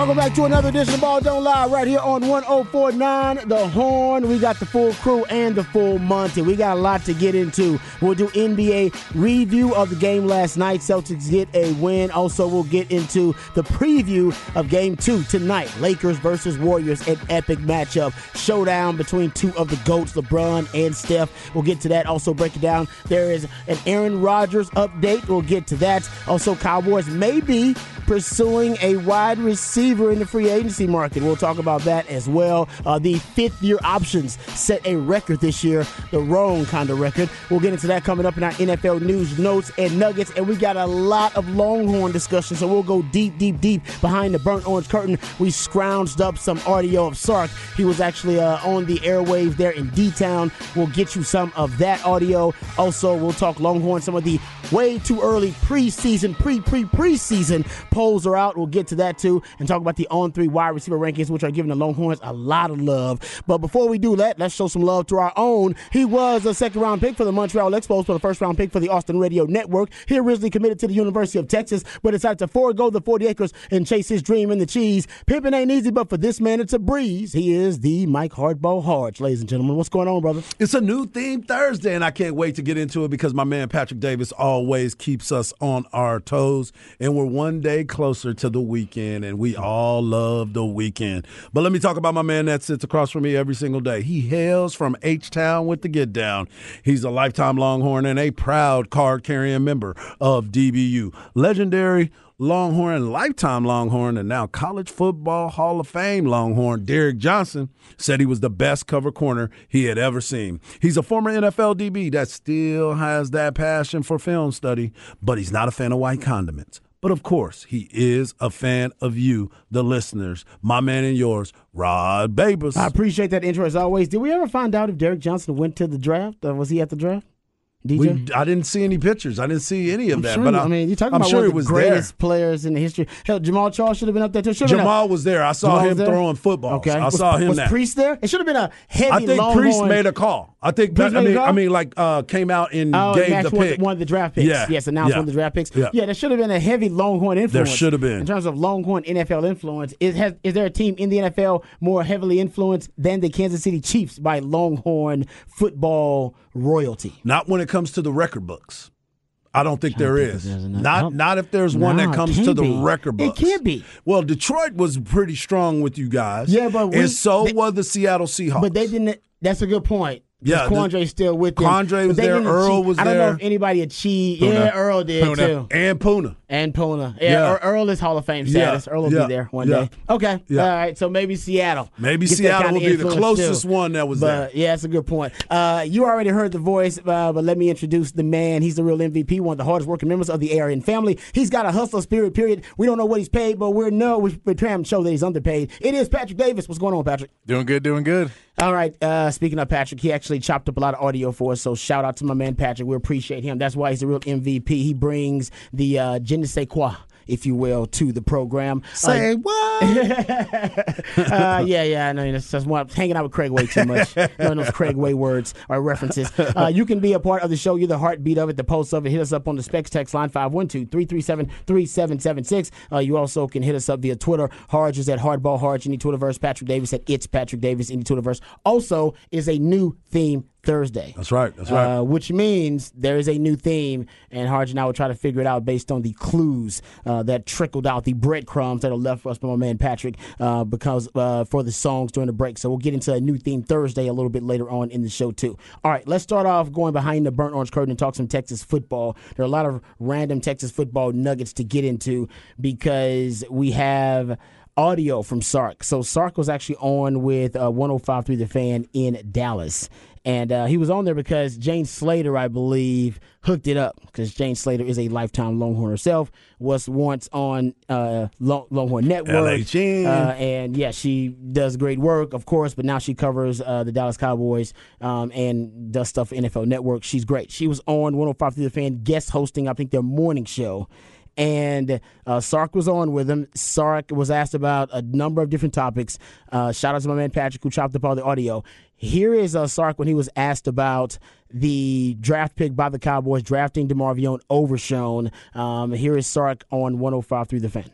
Welcome back to another edition of Ball Don't Lie right here on 1049 The Horn. We got the full crew and the full Monty. We got a lot to get into. We'll do NBA review of the game last night. Celtics get a win. Also, we'll get into the preview of game two tonight. Lakers versus Warriors, an epic matchup. Showdown between two of the GOATs, LeBron and Steph. We'll get to that. Also, break it down. There is an Aaron Rodgers update. We'll get to that. Also, Cowboys may be pursuing a wide receiver in the free agency market. We'll talk about that as well. Uh, the fifth year options set a record this year, the wrong kind of record. We'll get into that coming up in our NFL news, notes, and nuggets. And we got a lot of Longhorn discussion, so we'll go deep, deep, deep behind the burnt orange curtain. We scrounged up some audio of Sark. He was actually uh, on the airwaves there in D Town. We'll get you some of that audio. Also, we'll talk Longhorn, some of the way too early preseason, pre pre preseason polls are out. We'll get to that too and talk about the on three wide receiver rankings, which are giving the Longhorns a lot of love. But before we do that, let's show some love to our own. He was a second round pick for the Montreal Expos, for the first round pick for the Austin Radio Network. He originally committed to the University of Texas, but decided to forego the 40 acres and chase his dream in the cheese. Pimping ain't easy, but for this man, it's a breeze. He is the Mike Hardball Harge, ladies and gentlemen. What's going on, brother? It's a new theme Thursday, and I can't wait to get into it because my man Patrick Davis always keeps us on our toes, and we're one day closer to the weekend, and we all love the weekend. But let me talk about my man that sits across from me every single day. He hails from H Town with the Get Down. He's a lifetime Longhorn and a proud card carrying member of DBU. Legendary Longhorn, lifetime Longhorn, and now College Football Hall of Fame Longhorn, Derek Johnson, said he was the best cover corner he had ever seen. He's a former NFL DB that still has that passion for film study, but he's not a fan of white condiments. But of course, he is a fan of you, the listeners, my man and yours, Rod Babers. I appreciate that intro as always. Did we ever find out if Derek Johnson went to the draft? Uh, was he at the draft? DJ? We, I didn't see any pictures. I didn't see any of I'm that. sure, but I, I, mean, you're talking I'm about sure one of the greatest there. players in the history. Hell, Jamaal Charles should have been up there too. Should've Jamaal was there. I saw Jamaal him throwing footballs. Okay, I was, saw him was that. Priest there? It should have been a heavy. I think. Priest made a call. I think Priest I mean? I mean like uh, came out and Oh, gave the pick. one of the draft picks. Yeah. Yes, announced Yeah. one of the draft picks. Yeah. there should have been a heavy Longhorn influence. There should have been. In terms of Longhorn NFL influence, is, has, is there a team in the NFL more heavily influenced than the Kansas City Chiefs by Longhorn football royalty? Not when it comes to the record books. I don't think there think is. Not Nope. not if there's one No, that comes to the be. record books. It can't be. Well, Detroit was pretty strong with you guys. Yeah, but we- and so they- were the Seattle Seahawks. But they didn't. That's a good point. Yeah, the- Quandre's still with them. Quandre was they there, didn't Earl achieve- was there. I don't know if anybody achieved. Poona. Yeah, Earl did Poona. too. and Poona. And Poona. Yeah, Yeah. Earl- Earl is Hall of Fame Yeah. status. Earl will Yeah. be there one Yeah. day. Okay. Yeah. All right. So maybe Seattle. Maybe Gets Seattle will be the closest too. one that was but, there. Yeah, that's a good point. Uh, you already heard the voice, uh, but let me introduce the man. He's the real MVP, one of the hardest working members of the ARN family. He's got a hustler spirit, period. We don't know what he's paid, but we know we're trying to show that he's underpaid. It is Patrick Davis. What's going on, Patrick? Doing good, doing good. All right. Uh, speaking of Patrick, he actually chopped up a lot of audio for us. So shout out to my man Patrick. We appreciate him. That's why he's the real MVP. He brings the uh, ne sais quoi, if you will, to the program. Say Uh, what? uh, yeah, yeah, I know. That's why I'm hanging out with Craig way too much. Knowing those Craig way words or references. Uh, you can be a part of the show. You're the heartbeat of it, the pulse of it. Hit us up on the Specs text line 512-337-3776. Uh, you also can hit us up via Twitter. Harge is at Hardball Harge. Any Twitterverse. Patrick Davis at It's Patrick Davis. Any Twitterverse. Also is a new theme Thursday. That's right. That's right. Uh, which means there is a new theme, and Harge and I will try to figure it out based on the clues uh, that trickled out, the breadcrumbs that are left for us by my man Patrick, uh, because uh, for the songs during the break. So we'll get into a new theme Thursday a little bit later on in the show too. All right, let's start off going behind the burnt orange curtain and talk some Texas football. There are a lot of random Texas football nuggets to get into because we have audio from Sark. So Sark was actually on with uh, 105.3 The Fan in Dallas. And uh, he was on there because Jane Slater, I believe, hooked it up because Jane Slater is a lifetime Longhorn herself. Was once on uh, Long- Longhorn Network, uh, and yeah, she does great work, of course. But now she covers uh, the Dallas Cowboys um, and does stuff for NFL Network. She's great. She was on 105 through The Fan, guest hosting, I think, their morning show and uh, Sark was on with him. Sark was asked about a number of different topics. Uh, shout out to my man Patrick who chopped up all the audio. Here is uh, Sark when he was asked about the draft pick by the Cowboys drafting DeMarvion Overshown. Um, here is Sark on 105 through the fan.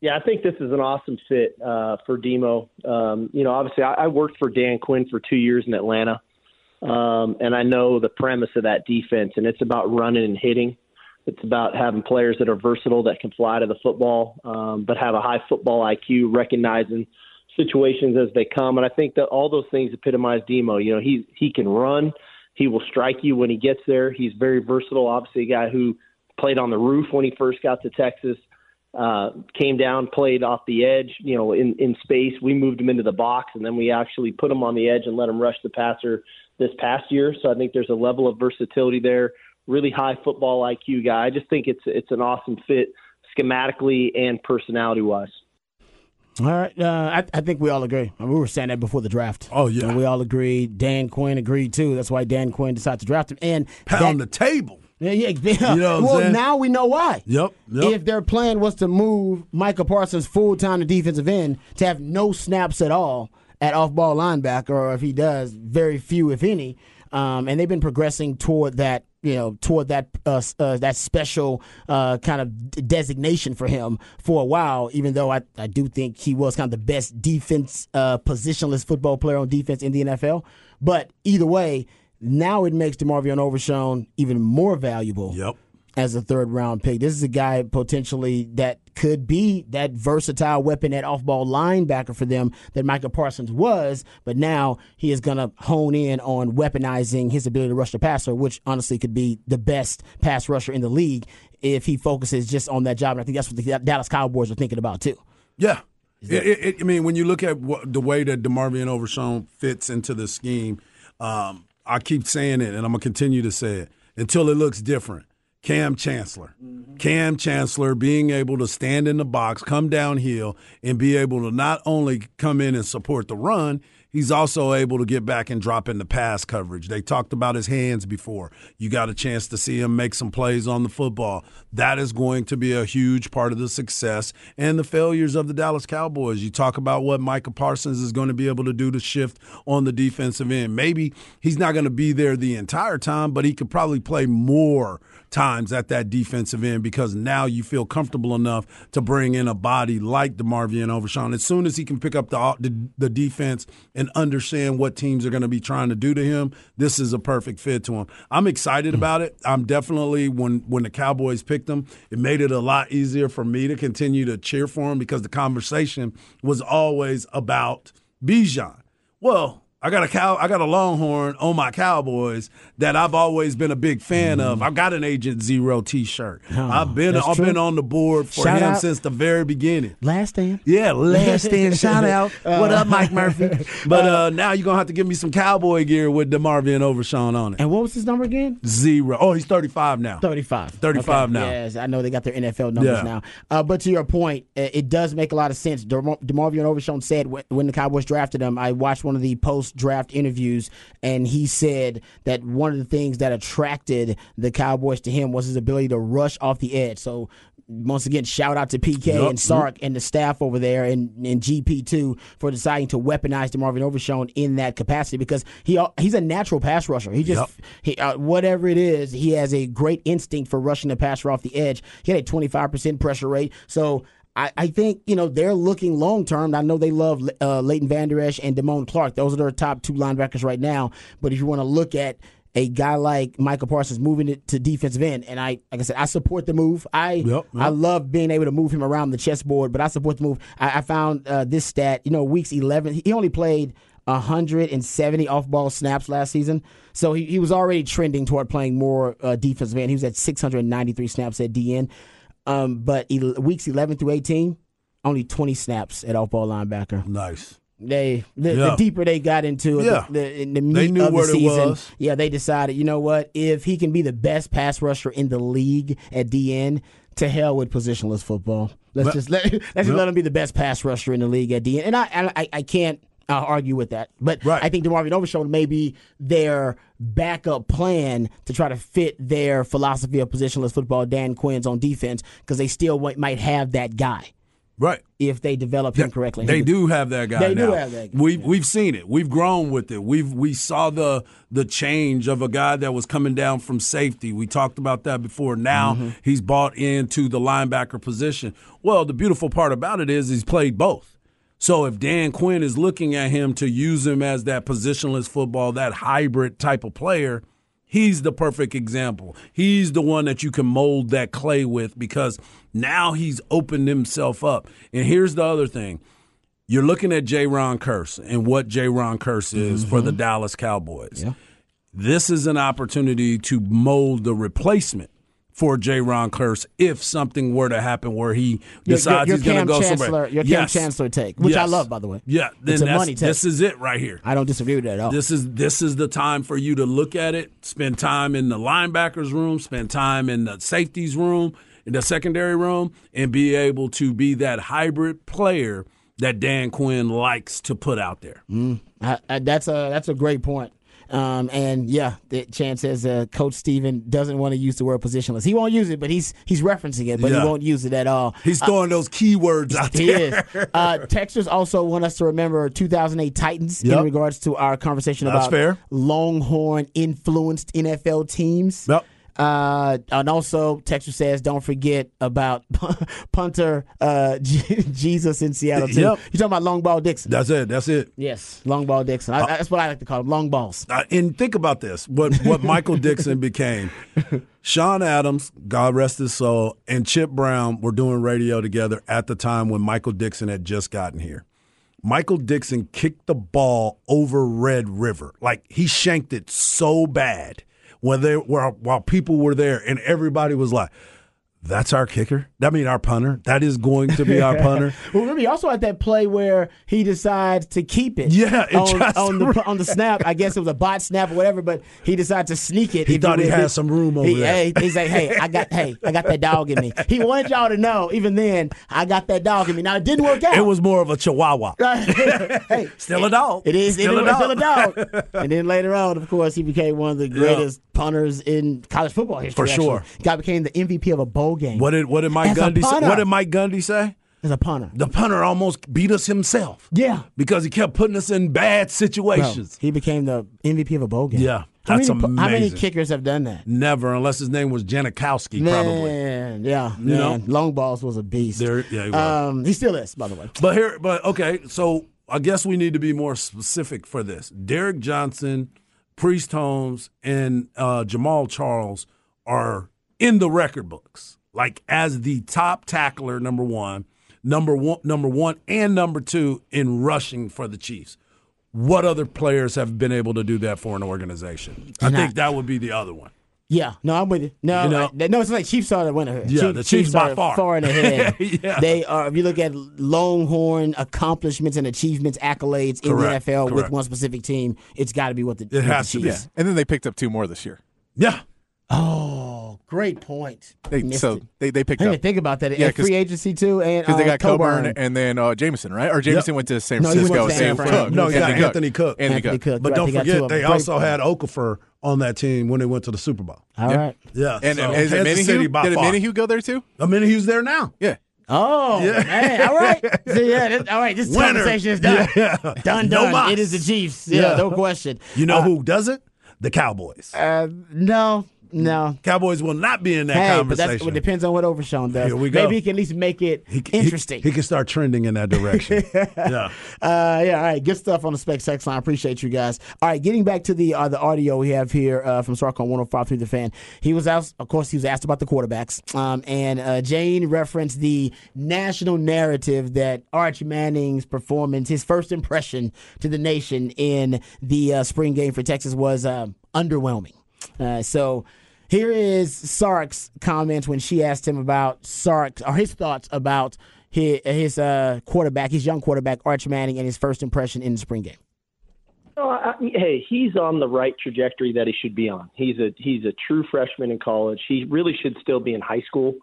Yeah, I think this is an awesome fit uh, for Demo. Um, you know, obviously, I, I worked for Dan Quinn for two years in Atlanta, um, and I know the premise of that defense, and it's about running and hitting. It's about having players that are versatile, that can fly to the football, um, but have a high football IQ, recognizing situations as they come. And I think that all those things epitomize Demo. You know, he he can run, he will strike you when he gets there. He's very versatile. Obviously, a guy who played on the roof when he first got to Texas uh, came down, played off the edge, you know, in, in space. We moved him into the box, and then we actually put him on the edge and let him rush the passer this past year. So I think there's a level of versatility there. Really high football IQ guy. I just think it's it's an awesome fit schematically and personality wise. All right, uh, I, I, think we all agree. I mean, we were saying that before the draft. Oh yeah, and we all agreed. Dan Quinn agreed too. That's why Dan Quinn decided to draft him. And pound that, the table. Yeah, yeah. yeah. You know well, now we know why. Yep, yep. If their plan was to move Micah Parsons full time to defensive end to have no snaps at all at off ball linebacker, or if he does, very few, if any. Um, and they've been progressing toward that you know, toward that uh, uh, that special uh, kind of designation for him for a while. Even though I, I do think he was kind of the best defense uh, positionless football player on defense in the NFL. But either way, now it makes DeMarvion Overshown even more valuable. Yep. As a third round pick, this is a guy potentially that could be that versatile weapon at off ball linebacker for them that Micah Parsons was, but now he is going to hone in on weaponizing his ability to rush the passer, which honestly could be the best pass rusher in the league if he focuses just on that job. And I think that's what the Dallas Cowboys are thinking about too. Yeah. It, it, I mean, when you look at what, the way that DeMarvion Overshown fits into the scheme, um, I keep saying it, and I'm gonna continue to say it until it looks different. Kam Chancellor. Mm-hmm. Kam Chancellor being able to stand in the box, come downhill, and be able to not only come in and support the run, he's also able to get back and drop into pass coverage. They talked about his hands before. You got a chance to see him make some plays on the football. That is going to be a huge part of the success and the failures of the Dallas Cowboys. You talk about what Micah Parsons is going to be able to do to shift on the defensive end. Maybe he's not going to be there the entire time, but he could probably play more times at that defensive end because now you feel comfortable enough to bring in a body like DeMarvion Overshown. As soon as he can pick up the, the, the defense and understand what teams are going to be trying to do to him, this is a perfect fit to him. I'm excited hmm. about it. I'm definitely when when the Cowboys picked him, it made it a lot easier for me to continue to cheer for him because the conversation was always about Bijan. Well, I got a cow. I got a Longhorn on my Cowboys that I've always been a big fan mm. of. I've got an Agent Zero T-shirt. Oh, I've been I've true. been on the board for Shout him out. since the very beginning. Last stand. Yeah, last stand. Shout out. what up, Mike Murphy? But uh, uh, now you're gonna have to give me some cowboy gear with DeMarvion Overshown on it. And what was his number again? Zero. Oh, he's 35 now. 35. 35 okay. now. Yes, I know they got their NFL numbers yeah. now. Uh, but to your point, it does make a lot of sense. DeMarvion Overshown said when the Cowboys drafted him, I watched one of the post-draft interviews interviews, and he said that one of the things that attracted the Cowboys to him was his ability to rush off the edge. So once again, shout out to PK yep. and Sark and the staff over there and, and GP2 for deciding to weaponize DeMarvion Overshown in that capacity because he he's a natural pass rusher. He just yep. he, uh, whatever it is, he has a great instinct for rushing the passer off the edge. He had a 25% pressure rate. So I, I think you know they're looking long term. I know they love uh, Leighton Vander Esch and Damone Clark. Those are their top two linebackers right now. But if you want to look at a guy like Micah Parsons moving it to defensive end, and I, like I said, I support the move. I, yep, yep. I love being able to move him around the chessboard, but I support the move. I, I found uh, this stat. You know, weeks eleven, he only played 170 off-ball snaps last season, so he, he was already trending toward playing more uh, defensive end. He was at 693 snaps at DN. Um, but weeks 11 through 18, only 20 snaps at off ball linebacker. Nice. They the, yeah. the, deeper they got into yeah. the, the, the meat they knew of the season, yeah, they decided, you know what? If he can be the best pass rusher in the league at DN, to hell with positionless football. Let's but, just let let's just let him be the best pass rusher in the league at DN. And I I, I can't I'll argue with that. But right. I think DeMarvion Overshown may be their backup plan to try to fit their philosophy of positionless football, Dan Quinn's on defense, because they still might have that guy. Right. if they develop him correctly. They do have that guy. They do have that guy, We've yeah. we've seen it. We've grown with it. We've we saw the the change of a guy that was coming down from safety. We talked about that before. Now Mm-hmm. he's bought into the linebacker position. Well, the beautiful part about it is he's played both. So if Dan Quinn is looking at him to use him as that positionless football, that hybrid type of player, he's the perfect example. He's the one that you can mold that clay with because now he's opened himself up. And here's the other thing. You're looking at Jayron Kearse and what Jayron Kearse is for the mm-hmm. Dallas Cowboys. Yeah. This is an opportunity to mold the replacement for Jayron Kearse if something were to happen where he Your- decides your, he's going to go Chancellor, somewhere. Your Yes. Kam Chancellor take, which I love, by the way. Yeah, then money take. this is it right here. I don't disagree with that at all. This is this is the time for you to look at it, spend time in the linebackers room, spend time in the safeties room, in the secondary room, and be able to be that hybrid player that Dan Quinn likes to put out there. Mm. I, I, that's a that's a great point. Um, and yeah, the chance says uh, Coach Steven doesn't want to use the word positionless. He won't use it, but he's he's referencing it, but Yeah. he won't use it at all. He's throwing those keywords out He there. is. Uh, Texters also want us to remember 2008 Titans Yep. in regards to our conversation That's about fair. Longhorn influenced NFL teams. Yep. Uh, and also, Texas says, don't forget about punter uh, J- Jesus in Seattle, too. Yep. You're talking about Long Ball Dickson. That's it. That's it. yes, Long Ball Dickson. I, that's what I like to call him, long balls. Uh, and think about this: what what Michael Dickson became. Sean Adams, God rest his soul, and Chip Brown were doing radio together at the time when Michael Dickson had just gotten here. Michael Dickson kicked the ball over Red River, like he shanked it so bad when they were while people were there, and everybody was like. That's our kicker. I mean, our punter. That is going to be our punter. Well, remember, he also had that play where he decides to keep it. Yeah, it on, on the on the snap. I guess it was a bot snap or whatever, but he decided to sneak it. He thought he had some room over he, there. Hey, he's like, hey, I got, hey, I got that dog in me. He wanted y'all to know, even then, I got that dog in me. Now it didn't work out. It was more of a chihuahua. hey, Still a dog. It is Still it a is still a dog. dog. and then later on, of course, he became one of the greatest punters in college football history. For sure. actually. Guy became the MVP of a bowl game. What did what did Mike As Gundy say? What did Mike Gundy say? As a punter. The punter almost beat us himself. Yeah. Because he kept putting us in bad Bro, situations. he became the MVP of a bowl game. Yeah, How that's many, How many kickers have done that? Never, unless his name was Janikowski, probably. Man, yeah, You know? Long balls was a beast. There- yeah, he. Um, he still is, by the way. But here, but okay, so I guess we need to be more specific for this. Derek Johnson, Priest Holmes, and uh, Jamaal Charles are in the record books, like as the top tackler, number one, number one, number one, and number two in rushing for the Chiefs. What other players have been able to do that for an organization? I And I- think that would be the other one. Yeah, no, I'm with you. No, You know? I- no, it's like Chiefs are the winner. here. Yeah, the Chiefs by are far. far and ahead. Yeah. They are. If you look at Longhorn accomplishments and achievements, accolades in Correct, the NFL with one specific team, it's got to be what the, with has the to be. Chiefs. And then they picked up two more this year. Yeah, Oh, great point. They, Missed so it. they, they picked I didn't up even think about that. Yeah, at 'cause- free agency too, and because they uh, got Coburn, and then uh, Jameson, right? Or Jameson Yep. went to San No, he went Francisco. to San Same Fran. Cook. No, he got Anthony Anthony Cook. Anthony Anthony Cook. Cook. but right, don't they got two forget of they them. Great also point. had Okafor on that team when they went to the Super Bowl. All right. Yeah, And, so and is it Kansas City Minihue? by Did far. Minihue go there too? I mean, he's there now. Yeah. Oh man! All right. So, yeah. This, all right. This Winner. conversation is done. Yeah. Done. No Done. mas. it is the Chiefs. Yeah. Yeah. No question. You know Uh, who does it? The Cowboys. Uh, no. No. Cowboys will not be in that Hey, but conversation. that's, it depends on what Overshown does. Here we go. Maybe he can at least make it He- he- interesting. He, can start trending in that direction. yeah. Uh, yeah, all right, good stuff on the Spec Sex line. Appreciate you guys. All right, getting back to the uh, the audio we have here uh, from Sark on 105 through the fan. He was asked, of course, he was asked about the quarterbacks, um, and uh, Jane referenced the national narrative that Arch Manning's performance, his first impression to the nation in the uh, spring game for Texas, was um, underwhelming. Uh, so. Here is Sark's comments when she asked him about Sark or his thoughts about his, his uh, quarterback, his young quarterback Arch Manning, and his first impression in the spring game. No, I, hey, he's on the right trajectory that he should be on. He's a he's a true freshman in college. He really should still be in high school.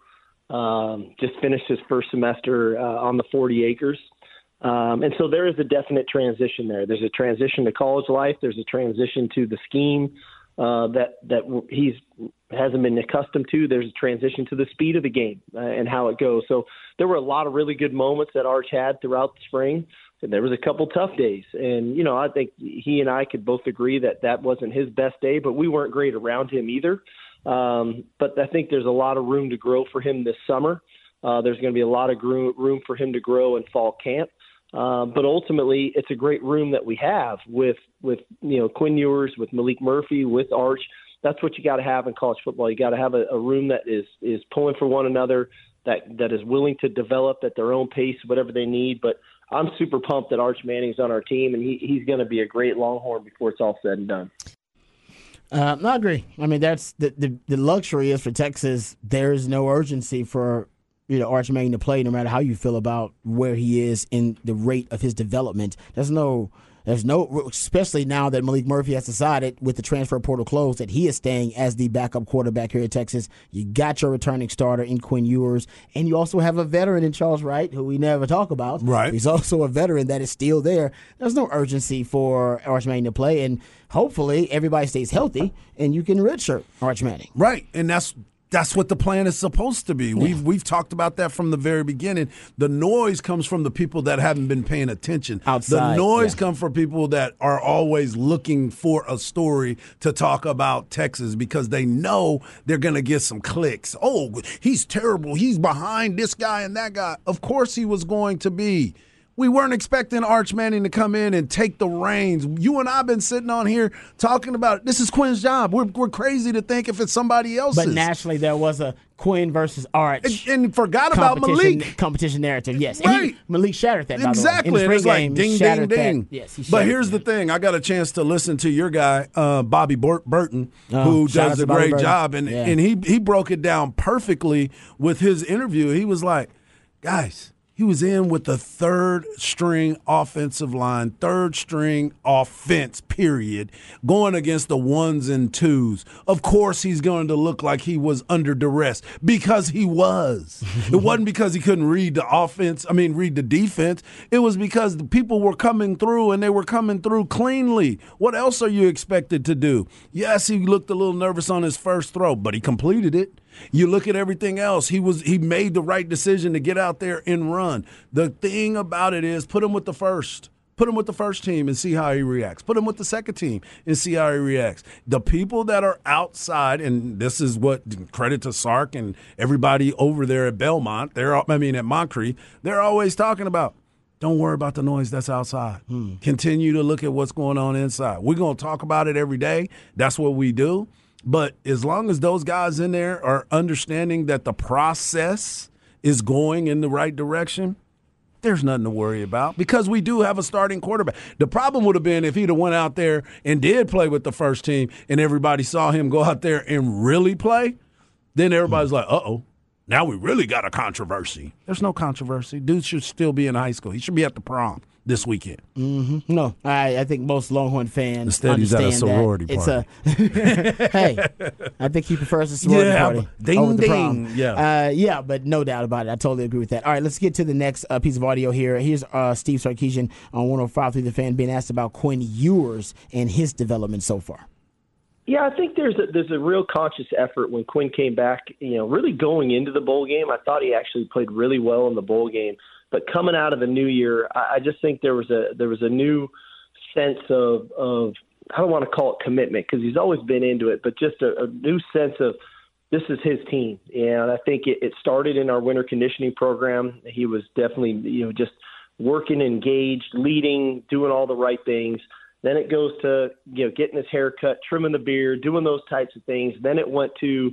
Um, just finished his first semester uh, on the 40 acres, um, and so there is a definite transition there. There's a transition to college life. There's a transition to the scheme. Uh, that that he's hasn't been accustomed to. There's a transition to the speed of the game uh, and how it goes. So there were a lot of really good moments that Arch had throughout the spring. And there was a couple tough days, and you know I think he and I could both agree that that wasn't his best day, but we weren't great around him either. Um, but I think there's a lot of room to grow for him this summer. Uh, there's going to be a lot of room for him to grow in fall camp. Um, but ultimately, it's a great room that we have with with you know Quinn Ewers, with Maalik Murphy, with Arch. That's what you got to have in college football. You got to have a, a room that is is pulling for one another, that that is willing to develop at their own pace, whatever they need. But I'm super pumped that Arch Manning's on our team, and he, he's going to be a great Longhorn before it's all said and done. Uh, I agree. I mean, that's the, the the luxury is for Texas. There is no urgency for you know Arch Manning to play, no matter how you feel about where he is in the rate of his development. There's no there's no, especially now that Maalik Murphy has decided with the transfer portal closed that he is staying as the backup quarterback here at Texas. You got your returning starter in Quinn Ewers, and you also have a veteran in Charles Wright, who we never talk about. Right. He's also a veteran that is still there. There's no urgency for Arch Manning to play, and hopefully everybody stays healthy and you can redshirt Arch Manning. Right, and that's that's what the plan is supposed to be. Yeah. We've we've talked about that from the very beginning. The noise comes from the people that haven't been paying attention. Outside, the noise yeah. comes from people that are always looking for a story to talk about Texas because they know they're going to get some clicks. Oh, he's terrible. He's behind this guy and that guy. Of course he was going to be. We weren't expecting Arch Manning to come in and take the reins. You and I have been sitting on here talking about it. this is Quinn's job. We're, we're crazy to think if it's somebody else's. But nationally, there was a Quinn versus Arch. And, and forgot about Maalik. Competition narrative, yes. Right. He, Maalik shattered that, Exactly. The it's like ding, ding, ding. That. Yes, but here's the thing. I got a chance to listen to your guy, uh, Bobby Burton, oh, who does a great job. And, yeah. and he, he broke it down perfectly with his interview. He was like, guys – he was in with the third string offensive line, third string offense, period, going against the ones and twos. Of course, he's going to look like he was under duress because he was. it wasn't because he couldn't read the offense, I mean, read the defense. It was because the people were coming through and they were coming through cleanly. What else are you expected to do? Yes, he looked a little nervous on his first throw, but he completed it. You look at everything else. He was he made the right decision to get out there and run. The thing about it is put him with the first. Put him with the first team and see how he reacts. Put him with the second team and see how he reacts. The people that are outside, and this is what credit to Sark and everybody over there at Belmont. They're I mean at Moncrief. They're always talking about. Don't worry about the noise that's outside. Hmm. Continue to look at what's going on inside. We're gonna talk about it every day. That's what we do. But as long as those guys in there are understanding that the process is going in the right direction, there's nothing to worry about because we do have a starting quarterback. The problem would have been if he'd have went out there and did play with the first team and everybody saw him go out there and really play, then everybody's like, uh-oh, now we really got a controversy. There's no controversy. Dude should still be in high school. He should be at the prom this weekend. Mm-hmm. No, I, I think most Longhorn fans Instead, he's at a sorority that party. It's a hey, I think he prefers a sorority Yeah, party. ding, over the ding. prom. Yeah. uh, yeah, but no doubt about it. I totally agree with that. All right, let's get to the next uh, piece of audio here. Here's uh, Steve Sarkisian on 105 through the fan being asked about Quinn Ewers and his development so far. Yeah, I think there's a, there's a real conscious effort when Quinn came back. You know, really going into the bowl game, I thought he actually played really well in the bowl game. But coming out of the new year, I, I just think there was a there was a new sense of of I don't want to call it commitment because he's always been into it, but just a, a new sense of this is his team. And I think it, it started in our winter conditioning program. He was definitely you know just working, engaged, leading, doing all the right things. Then it goes to you know getting his hair cut, trimming the beard, doing those types of things. Then it went to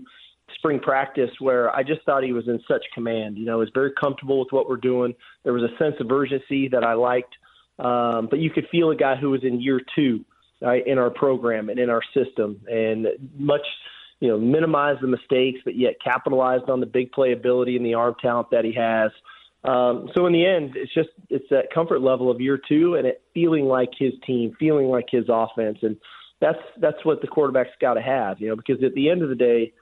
spring practice where I just thought he was in such command. You know, was very comfortable with what we're doing. There was a sense of urgency that I liked, um, but you could feel a guy who was in year two right, in our program and in our system, and much you know minimized the mistakes, but yet capitalized on the big playability and the arm talent that he has. Um, so in the end, it's just it's that comfort level of year two, and it feeling like his team, feeling like his offense, and that's that's what the quarterback's got to have, you know, because at the end of the day,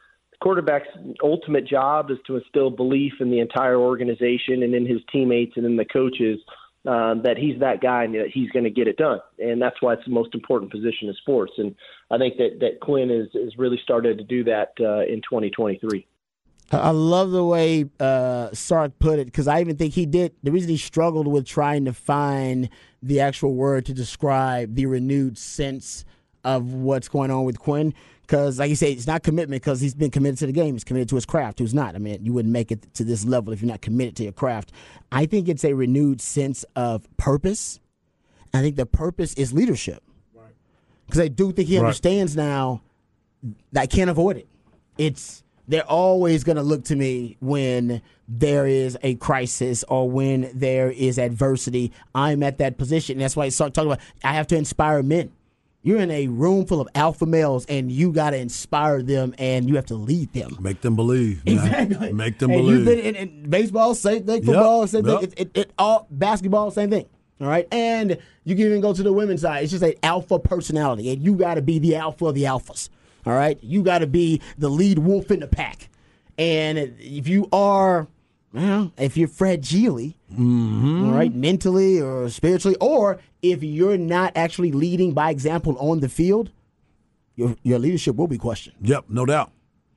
quarterback's ultimate job is to instill belief in the entire organization and in his teammates and in the coaches um, that he's that guy and that he's going to get it done. And that's why it's the most important position in sports. And I think that, that Quinn is, is really started to do that uh, in 2023. I love the way uh, Sark put it because I even think he did. The reason he struggled with trying to find the actual word to describe the renewed sense of what's going on with Quinn because, like you say, it's not commitment because he's been committed to the game. He's committed to his craft. Who's not? I mean, you wouldn't make it to this level if you're not committed to your craft. I think it's a renewed sense of purpose. I think the purpose is leadership because I do think he Right. understands now that I can't avoid it. It's they're always going to look to me when there is a crisis or when there is adversity. I'm at that position. That's why I start talking about I have to inspire men. You're in a room full of alpha males, and you got to inspire them, and you have to lead them. Make them believe. man. Exactly. Make them and believe. You've been in, baseball, same thing. Football, same yep. thing. It, it, it, all basketball, same thing. All right, and you can even go to the women's side. It's just an alpha personality, and you got to be the alpha of the alphas. All right, you got to be the lead wolf in the pack. And if you are, well, if you're fragile, Mm-hmm. all right, mentally or spiritually, or if you're not actually leading by example on the field, your your leadership will be questioned. Yep, no doubt.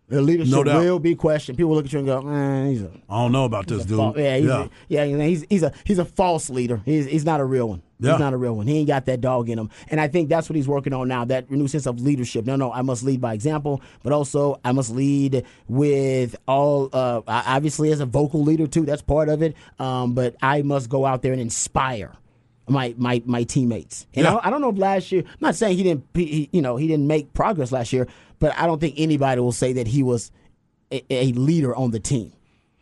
Your leadership No doubt. will be questioned. People look at you and go, "Man, he's a I don't know about this dude. Fa- yeah, he's yeah. A, yeah, he's he's a he's a false leader. He's he's not a real one. Yeah. He's not a real one. He ain't got that dog in him. And I think that's what he's working on now. That renewed sense of leadership. No, no, I must lead by example, but also I must lead with all. Uh, obviously, as a vocal leader too, that's part of it. Um, but I must go out there and inspire my my my teammates. And Yeah. I, I don't know if last year. I'm not saying he didn't. He, you know, he didn't make progress last year, but I don't think anybody will say that he was a, a leader on the team.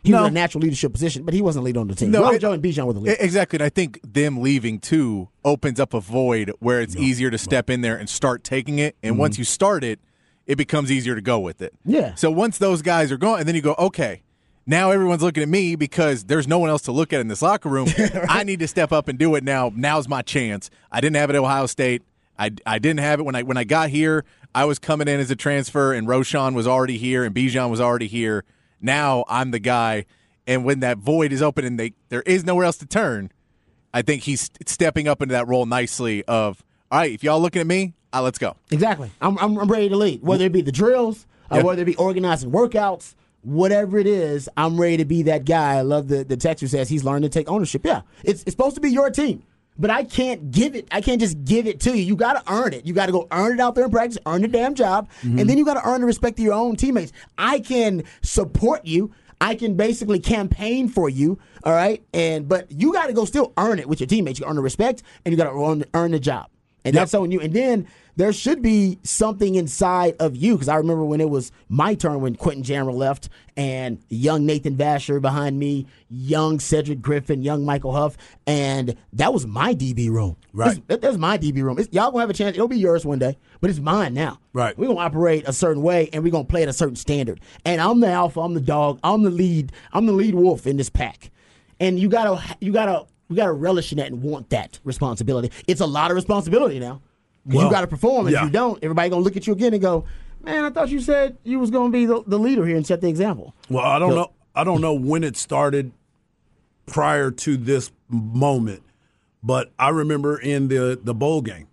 He No. was in a natural leadership position, but he wasn't a leader on the team. No, No, it- Joe and Bijan were the leader. Exactly. And I think them leaving too opens up a void where it's easier to step in there and start taking it. And once mm-hmm. you start it, it becomes easier to go with it. Yeah. So once those guys are gone, and then you go, okay, now everyone's looking at me because there's no one else to look at in this locker room. I need to step up and do it now. Now's my chance. I didn't have it at Ohio State. I, I didn't have it when I when I got here. I was coming in as a transfer, and Roschon was already here, and Bijan was already here. Now I'm the guy, and when that void is open and they there is nowhere else to turn, I think he's stepping up into that role nicely. Of all right, if y'all looking at me, uh, let's go. Exactly. I'm, I'm, I'm ready to lead. Whether it be the drills, or Yeah. whether it be organizing workouts, whatever it is, I'm ready to be that guy. I love the, the text who says he's learned to take ownership. Yeah, it's, it's supposed to be your team. But I can't give it. I can't just give it to you. You got to earn it. You got to go earn it out there in practice, earn the damn job, and mm-hmm. then you got to earn the respect of your own teammates. I can support you. I can basically campaign for you. All right, and but you got to go still earn it with your teammates. You earn the respect, and you got to earn, earn the job. And that's on you. And then there should be something inside of you because I remember when it was my turn when Quentin Jammer left and young Nathan Vasher behind me, young Cedric Griffin, young Michael Huff, and that was my DB room. Right. This- that- that's my DB room. It's, y'all gonna have a chance. It'll be yours one day, but it's mine now. Right. We're gonna operate a certain way and we're gonna play at a certain standard. And I'm the alpha. I'm the dog. I'm the lead. I'm the lead wolf in this pack. And you gotta you gotta you gotta relish in that and want that responsibility. It's a lot of responsibility now. Well, you gotta perform. And yeah. If you don't, everybody gonna look at you again and go, "Man, I thought you said you was gonna be the, the leader here and set the example." Well, I don't So- know. I don't know when it started prior to this moment, but I remember in the the bowl game,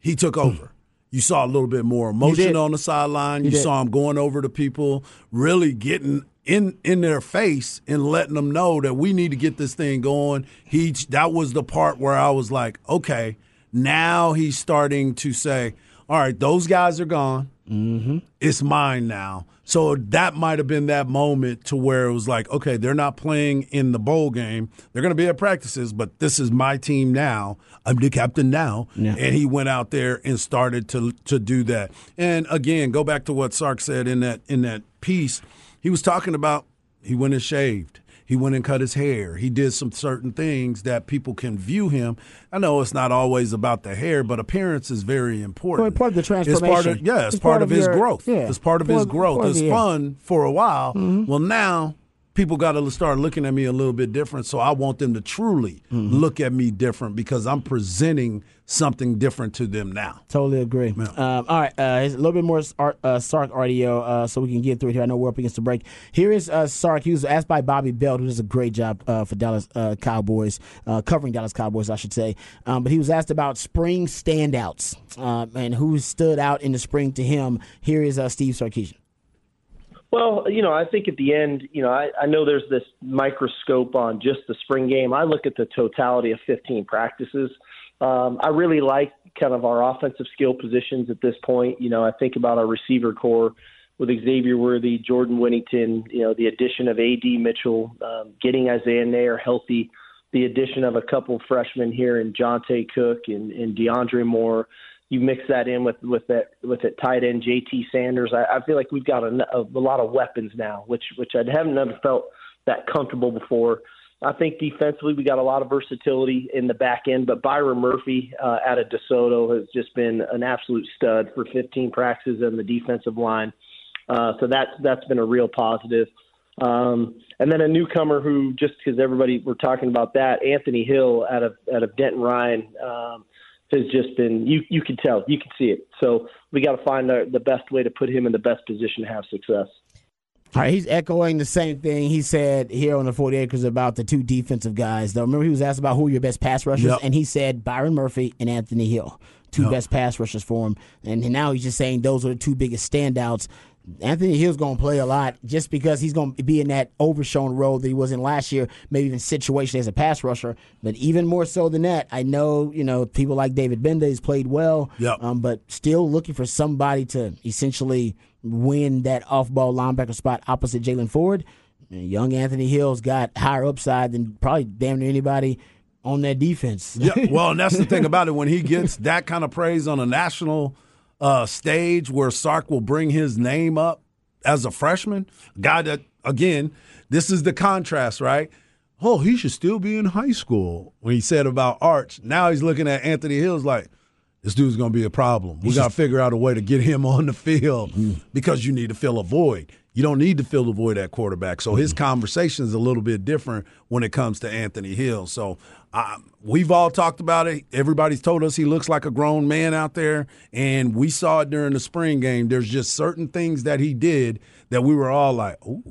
he took hmm. over. You saw a little bit more emotion on the sideline. You, did. saw him going over to people, really getting in in their face and letting them know that we need to get this thing going. He that was the part where I was like, okay, now he's starting to say, all right, those guys are gone mm-hmm. it's mine now. So that might have been that moment to where it was like, okay, they're not playing in the bowl game. They're going to be at practices, but this is my team now. I'm the captain now. Yeah. And he went out there and started to to do that. And again, go back to what Sark said in that in that piece. He was talking about he went and shaved. He went and cut his hair. He did some certain things that people can view him. I know it's not always about the hair, but appearance is very important. Well, part of the transformation. It's part of, yeah, it's, It's part, part of, his your- growth. yeah. It's part of his growth. it's fun for a while. Mm-hmm. Well, now people got to start looking at me a little bit different. So I want them to truly Mm-hmm. look at me different because I'm presenting something different to them now. Totally agree. Um, all right, uh, a little bit more Sark, uh, Sark audio uh, so we can get through it here. I know we're up against the break. Here is uh, Sark. He was asked by Bobby Belt, who does a great job uh, for Dallas uh, Cowboys, uh, covering Dallas Cowboys, I should say. Um, but he was asked about spring standouts um, and who stood out in the spring to him. Here is uh, Steve Sarkisian. Well, you know, I think at the end, you know, I, I know there's this microscope on just the spring game. I look at the totality of 15 practices. Um, I really like kind of our offensive skill positions at this point. You know, I think about our receiver corps with Xavier Worthy, Jordan Whittington, you know, the addition of A.D. Mitchell, um, getting Isaiah Neyor healthy, the addition of a couple freshmen here in Johntay Cook and, and DeAndre Moore you mix that in with with that with that tight end JT Sanders. I, I feel like we've got a, a, a lot of weapons now, which which I haven't never felt that comfortable before. I think defensively we got a lot of versatility in the back end, but Byron Murphy uh, out of DeSoto has just been an absolute stud for 15 practices on the defensive line. Uh, so that's that's been a real positive. Um, and then a newcomer who, just because everybody we're talking about that, Anthony Hill out of out of Denton Ryan. Um, has just been you you can tell you can see it so we got to find the, the best way to put him in the best position to have success all right, he's echoing the same thing he said here on the 40 acres about the two defensive guys. Though, remember he was asked about who are your best pass rushers, Yep. and he said Byron Murphy and Anthony Hill, two Yep. best pass rushers for him. And now he's just saying those are the two biggest standouts. Anthony Hill's going to play a lot just because he's going to be in that overshown role that he was in last year, maybe even situation as a pass rusher. But even more so than that, I know you know people like David Gbenda has played well, Yep. um, but still looking for somebody to essentially win that off-ball linebacker spot opposite Jaylan Ford. And young Anthony Hill's got higher upside than probably damn near anybody on that defense. Yeah, well, and that's the thing about it. When he gets that kind of praise on a national uh, stage where Sark will bring his name up as a freshman, guy that, again, this is the contrast, right? Oh, he should still be in high school when he said about Arch. Now he's looking at Anthony Hill's like, this dude's going to be a problem. We got to figure out a way to get him on the field mm. because you need to fill a void. You don't need to fill the void at quarterback. So his mm-hmm. conversation is a little bit different when it comes to Anthony Hill. So I, we've all talked about it. Everybody's told us he looks like a grown man out there, and we saw it during the spring game. There's just certain things that he did that we were all like, "Oh,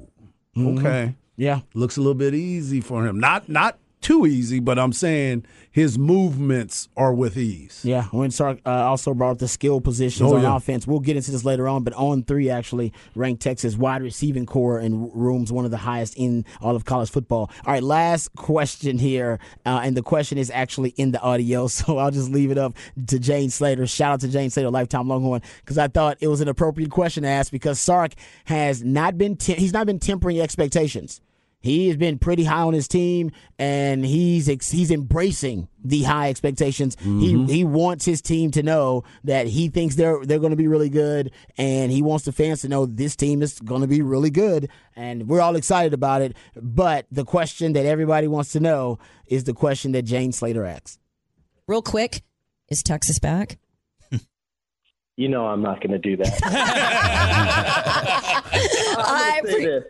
okay." yeah. looks a little bit easy for him. Not not too easy, but I'm saying his movements are with ease. Yeah, when Sark uh, also brought up the skill positions Oh, on yeah. offense. We'll get into this later on, but on three actually ranked Texas wide receiving corps and rooms one of the highest in all of college football. All right, last question here, uh, and the question is actually in the audio, so I'll just leave it up to Jane Slater. Shout out to Jane Slater, lifetime Longhorn, because I thought it was an appropriate question to ask because Sark has not been te- he's not been tempering expectations. He has been pretty high on his team, and he's ex- he's embracing the high expectations. He mm-hmm. he wants his team to know that he thinks they're they're going to be really good, and he wants the fans to know this team is going to be really good, and we're all excited about it. But the question that everybody wants to know is the question that Jane Slater asks. Real quick, is Texas back? You know i'm not going to do that I I'm gonna say this.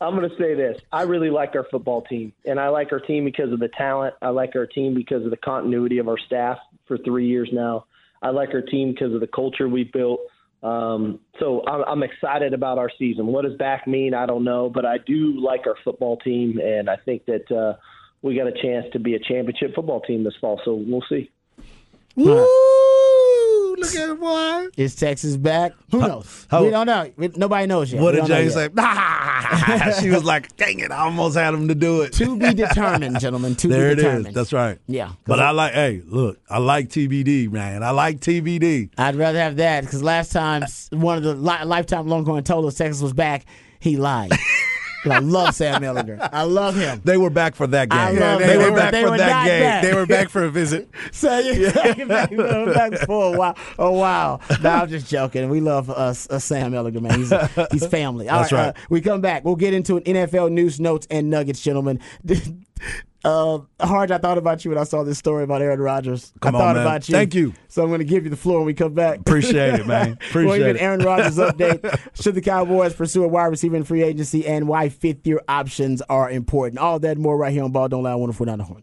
I'm going to say this. I really like our football team, and I like our team because of the talent. I like our team because of the continuity of our staff for three years now. I like our team because of the culture we've built. Um, so I'm, I'm excited about our season. What does back mean? I don't know, but I do like our football team, and I think that uh, we got a chance to be a championship football team this fall. So we'll see. Woo! Look at it, boy. Is Texas back? Who knows? how- we don't know. We- nobody knows yet. What We did don't Jay say? Ah! she was like, "Dang it! I almost had him to do it." To be determined, gentlemen. To there be it determined. is. That's right. Yeah. But I like. Hey, look, I like TBD, man. I like TBD. I'd rather have that because last time one of the li- lifetime Longhorn told us Texas was back, he lied. I love Sam Ehlinger. I love him. They were back for that game. I love they, were They were- back they for were that game. back. They were back for a visit. So you back, back for a while. A while. No, I'm just joking. We love us, uh, Sam Ehlinger, man. He's he's family. All That's uh, right. we come back. We'll get into an NFL news, notes, and nuggets, gentlemen. Uh, Harge, I thought about you when I saw this story about Aaron Rodgers. Come I on, thought man. about you. Thank you. So I'm going to give you the floor when we come back. Appreciate it, man. we'll Appreciate get it. Aaron Rodgers update. Should the Cowboys pursue a wide receiver in free agency and why fifth year options are important? All that and more right here on Ball Don't Lie. Wonderful down the horn.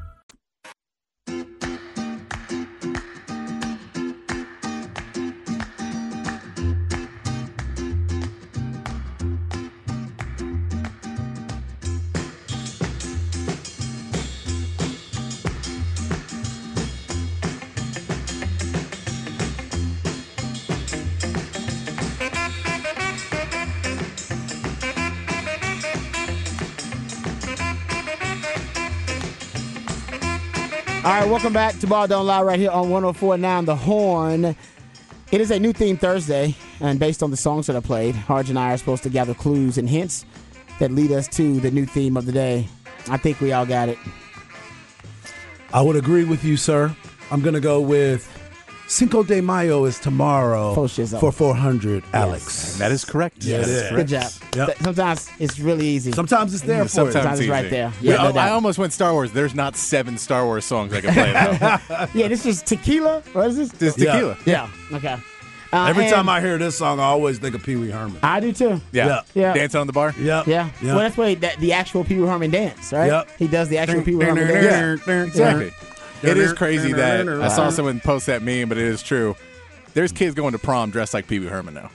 All right, welcome back to Ball Don't Lie right here on 1049 The Horn. It is a new theme Thursday, and based on the songs that I played, Harge and I are supposed to gather clues and hints that lead us to the new theme of the day. I think we all got it. I would agree with you, sir. I'm going to go with Cinco de Mayo is tomorrow Full for 400, Alex. That is correct. Yeah, it correct. Good job. Yep. Th- Sometimes it's really easy. Sometimes it's there for Sometimes you. Sometimes it's right there. Yeah, Yeah, no I, I almost went Star Wars. There's not seven Star Wars songs I can play though. yeah, this is tequila. What is this? This Yeah. tequila. Yeah. Okay. Uh, Every time I hear this song, I always think of Pee Wee Herman. I do too. Yeah. Yeah. Yeah. Dancing on the bar. Yep. Yeah. Yep. Well, that's why that, the actual Pee Wee Herman dance, right? Yep. He does the actual Pee Wee Herman dance. Exactly. It is crazy that I saw someone post that meme, but it is true. There's kids going to prom dressed like Pee Wee Herman now.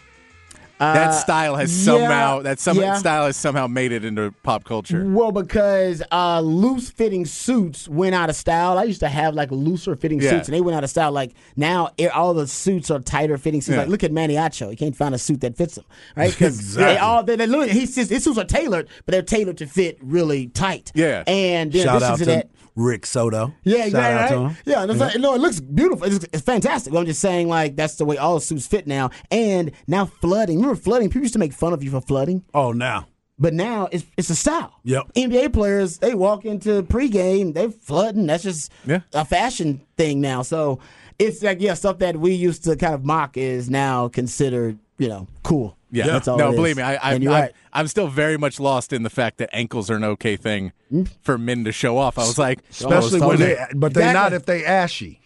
that style has Uh, yeah, somehow that some yeah. style has somehow made it into pop culture. Well, because uh, loose fitting suits went out of style. I used to have like looser fitting Yeah. suits, and they went out of style. Like now, all the suits are tighter fitting suits. Yeah. Like look at Manny Acho; he can't find a suit that fits him, right? Because Exactly. they all they, they look. He's just, his suits are tailored, but they're tailored to fit really tight. Yeah. and in Shout addition out to to that. Rick Soto. Yeah, Shout exactly. out to right? him. Yeah, and like, mm-hmm. no, it looks beautiful. It's, it's fantastic. I'm just saying, like, that's the way all suits fit now. And now flooding. Remember flooding? People used to make fun of you for flooding, Oh, now. but now it's it's a style. Yep. NBA players they walk into pregame, they're flooding. That's just Yeah. a fashion thing now. So it's like yeah, stuff that we used to kind of mock is now considered you know cool. Yeah, that's all. no, it is. believe me, I, I, I, right. I'm still very much lost in the fact that ankles are an okay thing Hmm? for men to show off. I was like, Especially oh, when they, but they Exactly. not if they ashy.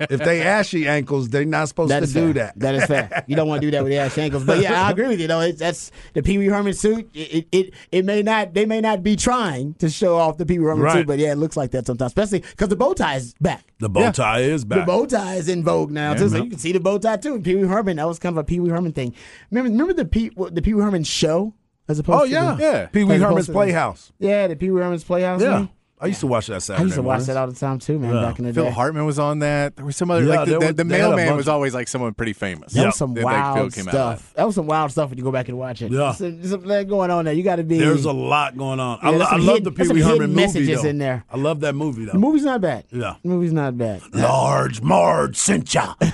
If they ashy ankles, they're not supposed That to do fair. that. That is fair. You don't want to do that with the ass ankles. But yeah, I agree with you. though. it's, that's the Pee Wee Herman suit. It, it it it may not they may not be trying to show off the Pee Wee Herman Right. suit, but yeah, it looks like that sometimes, especially because the bow tie is back. The bow tie is back. The bow tie is in vogue now too, so you can see the bow tie too. Pee Wee Herman, that was kind of a Pee Wee Herman thing. Remember, remember the Pee the Pee Wee Herman show as opposed oh, to yeah. the, Yeah. Pee Wee Herman's Playhouse. yeah the Pee Wee Herman's Playhouse. Yeah. thing? I used to watch that Saturday I used to watch mornings. that all the time too, man. Yeah. Back in the Phil day. Phil Hartman was on that. There was some other Yeah, like the, was- the they had a mailman was always like someone pretty famous. That was some That, wild of stuff. That was some wild stuff when you go back and watch it. Yeah. There's, something going on there. You got to be. There's a lot going on. I, Yeah, lo- I some love the Pee Wee Herman movie, messages though. in there. I love that movie, though. The movie's not bad. Yeah. The movie's not bad. Large Marge sent ya.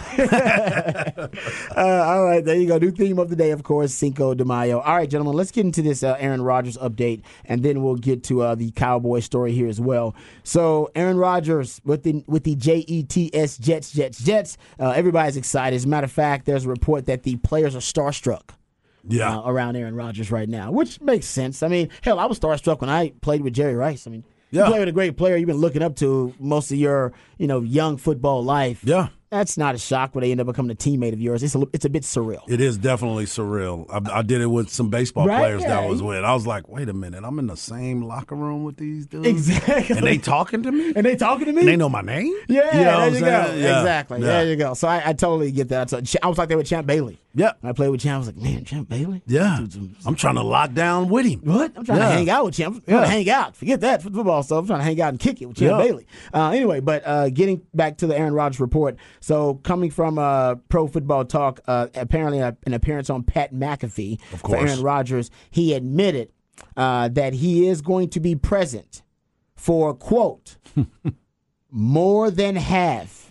Uh, all right, there you go. New theme of the day, of course, Cinco de Mayo. All right, gentlemen, let's get into this uh, Aaron Rodgers update, and then we'll get to uh, the Cowboy story here as well. So, Aaron Rodgers with the with the Jets, Jets, Jets, Jets. Uh, everybody's excited. As a matter of fact, there's a report that the players are starstruck. Yeah. uh, around Aaron Rodgers right now, which makes sense. I mean, hell, I was starstruck when I played with Jerry Rice. I mean, Yeah. you play with a great player you've been looking up to most of your, you know, young football life. Yeah. That's not a shock when they end up becoming a teammate of yours. It's a, it's a bit surreal. It is definitely surreal. I, I did it with some baseball Right, players yeah. that I was with. I was like, wait a minute, I'm in the same locker room with these dudes. Exactly. And they talking to me? And they talking to me? And they know my name? Yeah, You know there you saying? go. Yeah. Exactly. Yeah. There you go. So I, I totally get that. So I was like that with Champ Bailey. Yeah. When I played with Champ. I was like, man, Champ Bailey. Yeah. I'm trying to lock down with him. What? I'm trying Yeah. to hang out with Champ. I'm trying Yeah. to hang out. Forget that football stuff. I'm trying to hang out and kick it with Champ Yeah. Bailey. Uh, anyway, but uh, getting back to the Aaron Rodgers report. So coming from uh, Pro Football Talk, uh, apparently uh, an appearance on Pat McAfee for course. Aaron Rodgers, he admitted uh, that he is going to be present for quote more than half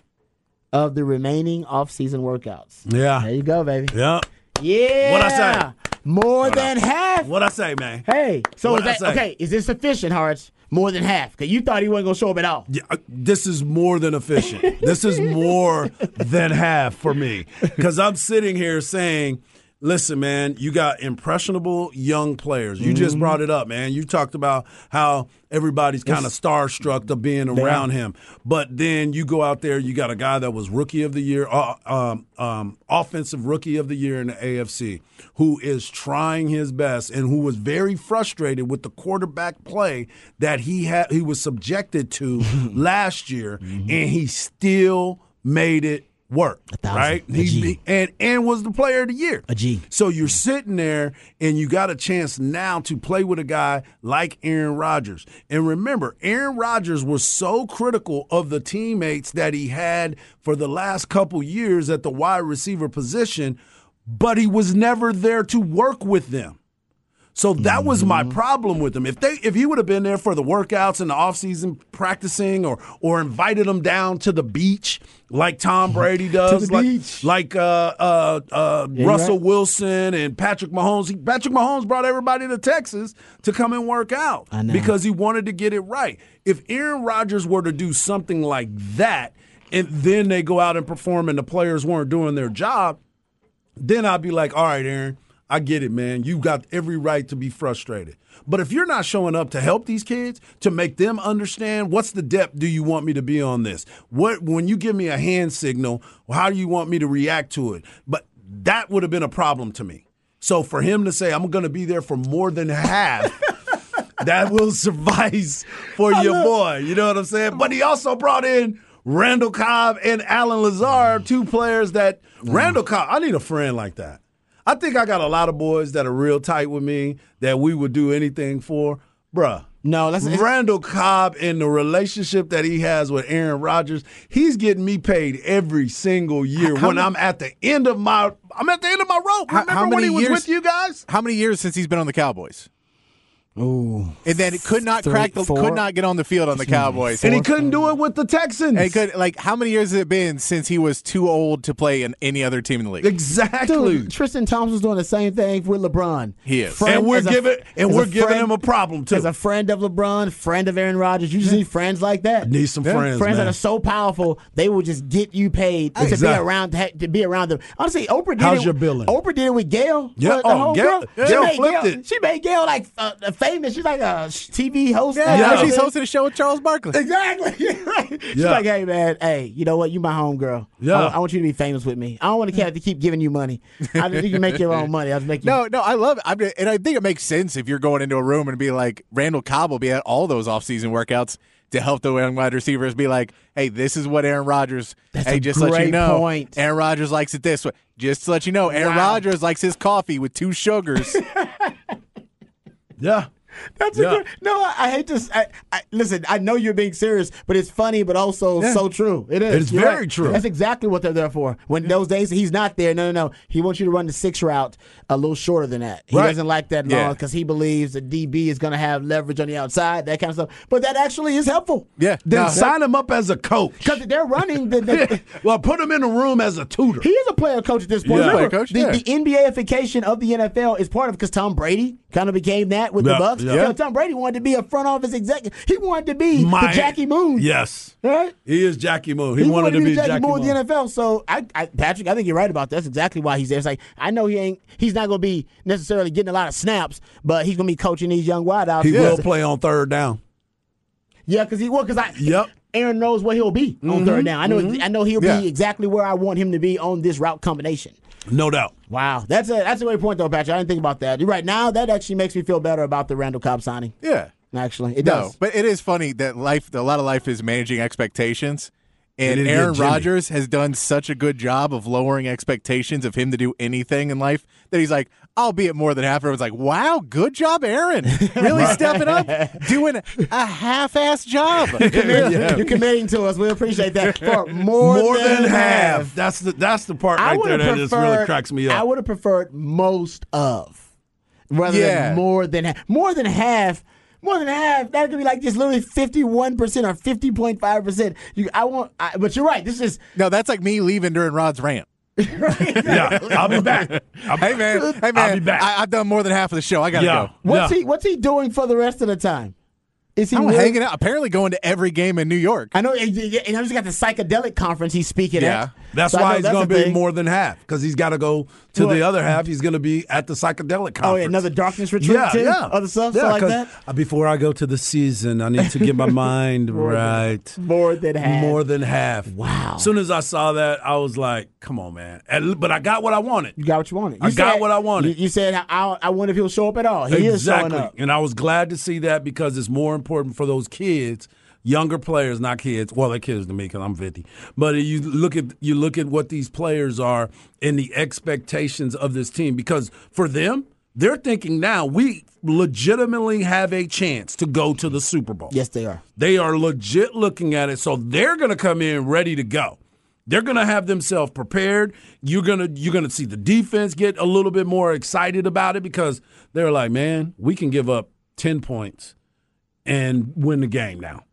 of the remaining off-season workouts. Yeah. There you go, baby. Yeah. Yeah. What'd I say? More than half. What I say, man? Hey, so is I that okay? Is this sufficient, Harts? More than half? Because you thought he wasn't gonna show up at all. Yeah, uh, this is more than efficient. this is more than half for me because I'm sitting here saying, "Listen, man, you got impressionable young players. You just brought it up, man. You talked about how everybody's kind of starstruck of being around him, but then you go out there, you got a guy that was rookie of the year, uh, um, um, offensive rookie of the year in the AFC, who is trying his best and who was very frustrated with the quarterback play that he had he was subjected to last year, and he still made it work. thousand. Right? He- G. and and was the player of the year. A G. So you're sitting there and you got a chance now to play with a guy like Aaron Rodgers. And remember, Aaron Rodgers was so critical of the teammates that he had for the last couple years at the wide receiver position, but he was never there to work with them. So that was my Mm-hmm. problem with him. If they if he would have been there for the workouts and the offseason practicing or or invited him down to the beach like Tom Brady does, like beach. like uh, uh, uh, you're Russell right. Wilson and Patrick Mahomes. He, Patrick Mahomes brought everybody to Texas to come and work out because he wanted to get it right. If Aaron Rodgers were to do something like that, and then they go out and perform and the players weren't doing their job, then I'd be like, all right, Aaron, I get it, man. You got every right to be frustrated. But if you're not showing up to help these kids, to make them understand what's the depth do you want me to be on this? What when you give me a hand signal, how do you want me to react to it? But that would have been a problem to me. So for him to say I'm going to be there for more than half that will suffice for your boy. You know what I'm saying? But he also brought in Randall Cobb and Allen Lazard, two players that mm. Randall Cobb, I need a friend like that. I think I got a lot of boys that are real tight with me that we would do anything for. Bruh. No, let's- Randall Cobb and the relationship that he has with Aaron Rodgers, he's getting me paid every single year How when many- I'm at the end of my I'm at the end of my rope. Remember how when he was years- with you guys? How many years since he's been on the Cowboys? Ooh. And then it could not Three, crack the four. could not get on the field on the Cowboys. And he couldn't do it with the Texans. And he could like how many years has it been since he was too old to play in any other team in the league? Exactly. Dude, Tristan Thompson's doing the same thing with LeBron. He is. Friend- and we're as a- giving and we're giving friend- him a problem too. As a friend of LeBron, friend of Aaron Rodgers, you just need friends like that. Need some friends, friends man. that are so powerful they will just get you paid to be around to, ha- to be around them. Honestly, Oprah did How's it. your billing? Oprah did it with Gail. Yeah, the- the oh, whole Gail- girl. Gail flipped Gail, it. She made Gail like uh, famous. She's like a TV host. Yeah, now. now Yeah. she's hosting a show with Charles Barkley. Exactly. She's Yeah. like, hey man, hey, you know what? You my homegirl. Yeah. I, I want you to be famous with me. I don't want to have to keep giving you money. I just, you can make your own money. I'll just make you. No, no, I love it. I mean, and I think it makes sense if you're going into a room and be like, Randall Cobb will be at all those offseason workouts to help the young wide receivers be like, hey, this is what Aaron Rodgers. That's hey, a just to let you know, point. Aaron Rodgers likes it this way. Just to let you know, Aaron Wow. Rodgers likes his coffee with two sugars. yeah. That's Yeah. a good. No, I, I hate to. I, I, listen, I know you're being serious, but it's funny, but also so true. It is. It's You're very right. true. That's exactly what they're there for. When those days he's not there, no, no, no. He wants you to run the six route a little shorter than that. He Right. doesn't like that Yeah. long because he believes the DB is going to have leverage on the outside, that kind of stuff. But that actually is helpful. yeah. Then no, sign him up as a coach. Because they're running the, the well, put him in a room as a tutor. He is a player coach at this point. Yeah. Remember, coach, the, yeah. the NBAification of the NFL is part of because Tom Brady kind of became that with Yeah, the Bucs. Yeah. You know, Tom Brady wanted to be a front office executive. He wanted to be My- the Jackie Moon. Yes. Right? He is Jackie Moon. He, He, wanted, to be Jackie, Moon Moon. in the NFL. So, I, I, Patrick, I think you're right about that. That's exactly why he's there. It's like I know he ain't. He's not going to be necessarily getting a lot of snaps, but he's going to be coaching these young wideouts. He will play on third down. Yeah, because he will. Because I. Yep. Aaron knows where he'll be on third mm-hmm. down. I know. I mm-hmm. know he'll Yeah. be exactly where I want him to be on this route combination. No doubt. Wow, that's a that's a great point though, Patrick. I didn't think about that. Right. Now that actually makes me feel better about the Randall Cobb signing. yeah. Actually, it No, does. but it is funny that life, a lot of life is managing expectations. And Aaron Jimmy. Rodgers has done such a good job of lowering expectations of him to do anything in life that he's like, I'll be at more than half. Everyone's like, wow, good job, Aaron. Really stepping up, doing a half ass job. You're, you're committing to us. We appreciate that for more, More than, than, half. That's the that's the part right there that just really cracks me up. I would have preferred most of, rather Yeah. than more than half. More than half. More than half. That could be like just literally fifty-one percent or fifty point five percent. You, I want, I, but you're right. This is No, that's like me leaving during Rod's rant. Yeah, I'll be back. I'll- Hey man, hey man, I'll be back. I, I've done more than half of the show. I gotta Yeah. go. what's Yeah. he what's he doing for the rest of the time? Is he I'm really- hanging out. Apparently, going to every game in New York. I know, and and he's got the psychedelic conference he's speaking Yeah. at. That's So why he's going to be thing. more than half because he's got to go to Well- the other half. He's going to be at the psychedelic conference. Oh, yeah, another darkness retreat yeah, too. yeah, other stuff, yeah, stuff like that. Before I go to the season, I need to get my mind right. More than half. More than half. Wow. As soon as I saw that, I was like, "Come on, man!" And, but I got what I wanted. You got what you wanted. I You got what I wanted. You, you said I, I wonder if he'll show up at all. He is showing exactly, up. and I was glad to see that because it's more important for those kids, younger players, not kids. Well, they're kids to me because I'm 50. But you look at you look at what these players are and the expectations of this team because for them, they're thinking now we legitimately have a chance to go to the Super Bowl. Yes, they are. They are legit looking at it, so they're going to come in ready to go. They're going to have themselves prepared. You're going to you're going to see the defense get a little bit more excited about it because they're like, "Man, we can give up 10 points and win the game now."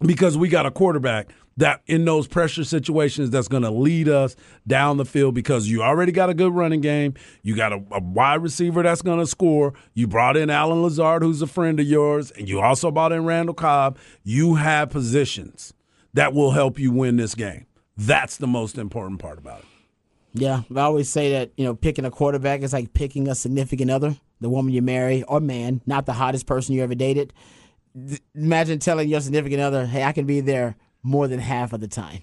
Because we got a quarterback that in those pressure situations that's going to lead us down the field because you already got a good running game. You got a, a wide receiver that's going to score. You brought in Allen Lazard, who's a friend of yours, and you also brought in Randall Cobb. You have positions that will help you win this game. That's the most important part about it. Yeah, I always say that you know picking a quarterback is like picking a significant other, the woman you marry or man, not the hottest person you ever dated. Th- Imagine telling your significant other, "Hey, I can be there more than half of the time."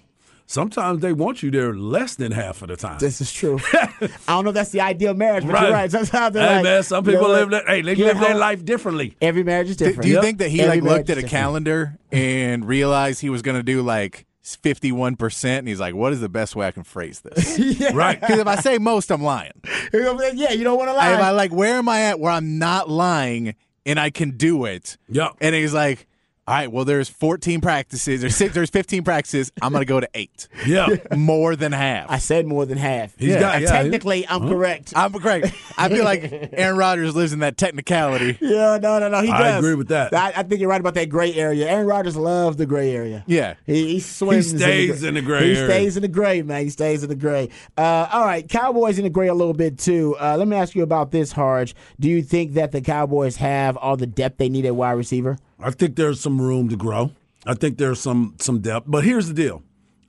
Sometimes they want you there less than half of the time. This is true. I don't know if that's the ideal marriage, but you're right. Sometimes they're hey like, man, some you know people live that. Hey, they Get live their life differently. Every marriage is Do, different. do you Yep. think that he Every like looked at a different. calendar and realized he was going to do like fifty one percent, and he's like, "What is the best way I can phrase this?" Right. Because if I say most, I'm lying. yeah, you don't want to lie. If I like, where am I at where I'm not lying and I can do it? Yep. And he's like, all right, well, there's 14 practices or six, there's 15 practices. I'm going to go to eight. Yeah. More than half. I said more than half. He's got- And yeah, technically, I'm correct. I'm great. I feel like Aaron Rodgers lives in that technicality. yeah, no, no, no. He I does. I agree with that. I, I think you're right about that gray area. Aaron Rodgers loves the gray area. Yeah. He, he swims. He stays in the gray He area. stays in the gray, man. He stays in the gray. Uh, all right, Cowboys in the gray a little bit too. Uh, let me ask you about this, Harge. Do you think that the Cowboys have all the depth they need at wide receiver? I think there's some room to grow. I think there's some some depth. But here's the deal.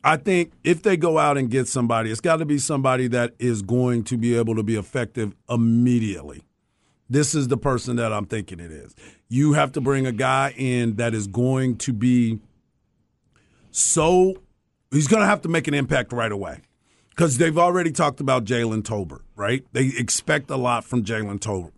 I think if they go out and get somebody, it's got to be somebody that is going to be able to be effective immediately. This is the person that I'm thinking it is. You have to bring a guy in that is going to be so he's going to have to make an impact right away because they've already talked about Jalen Tolbert, right? They expect a lot from Jalen Tolbert.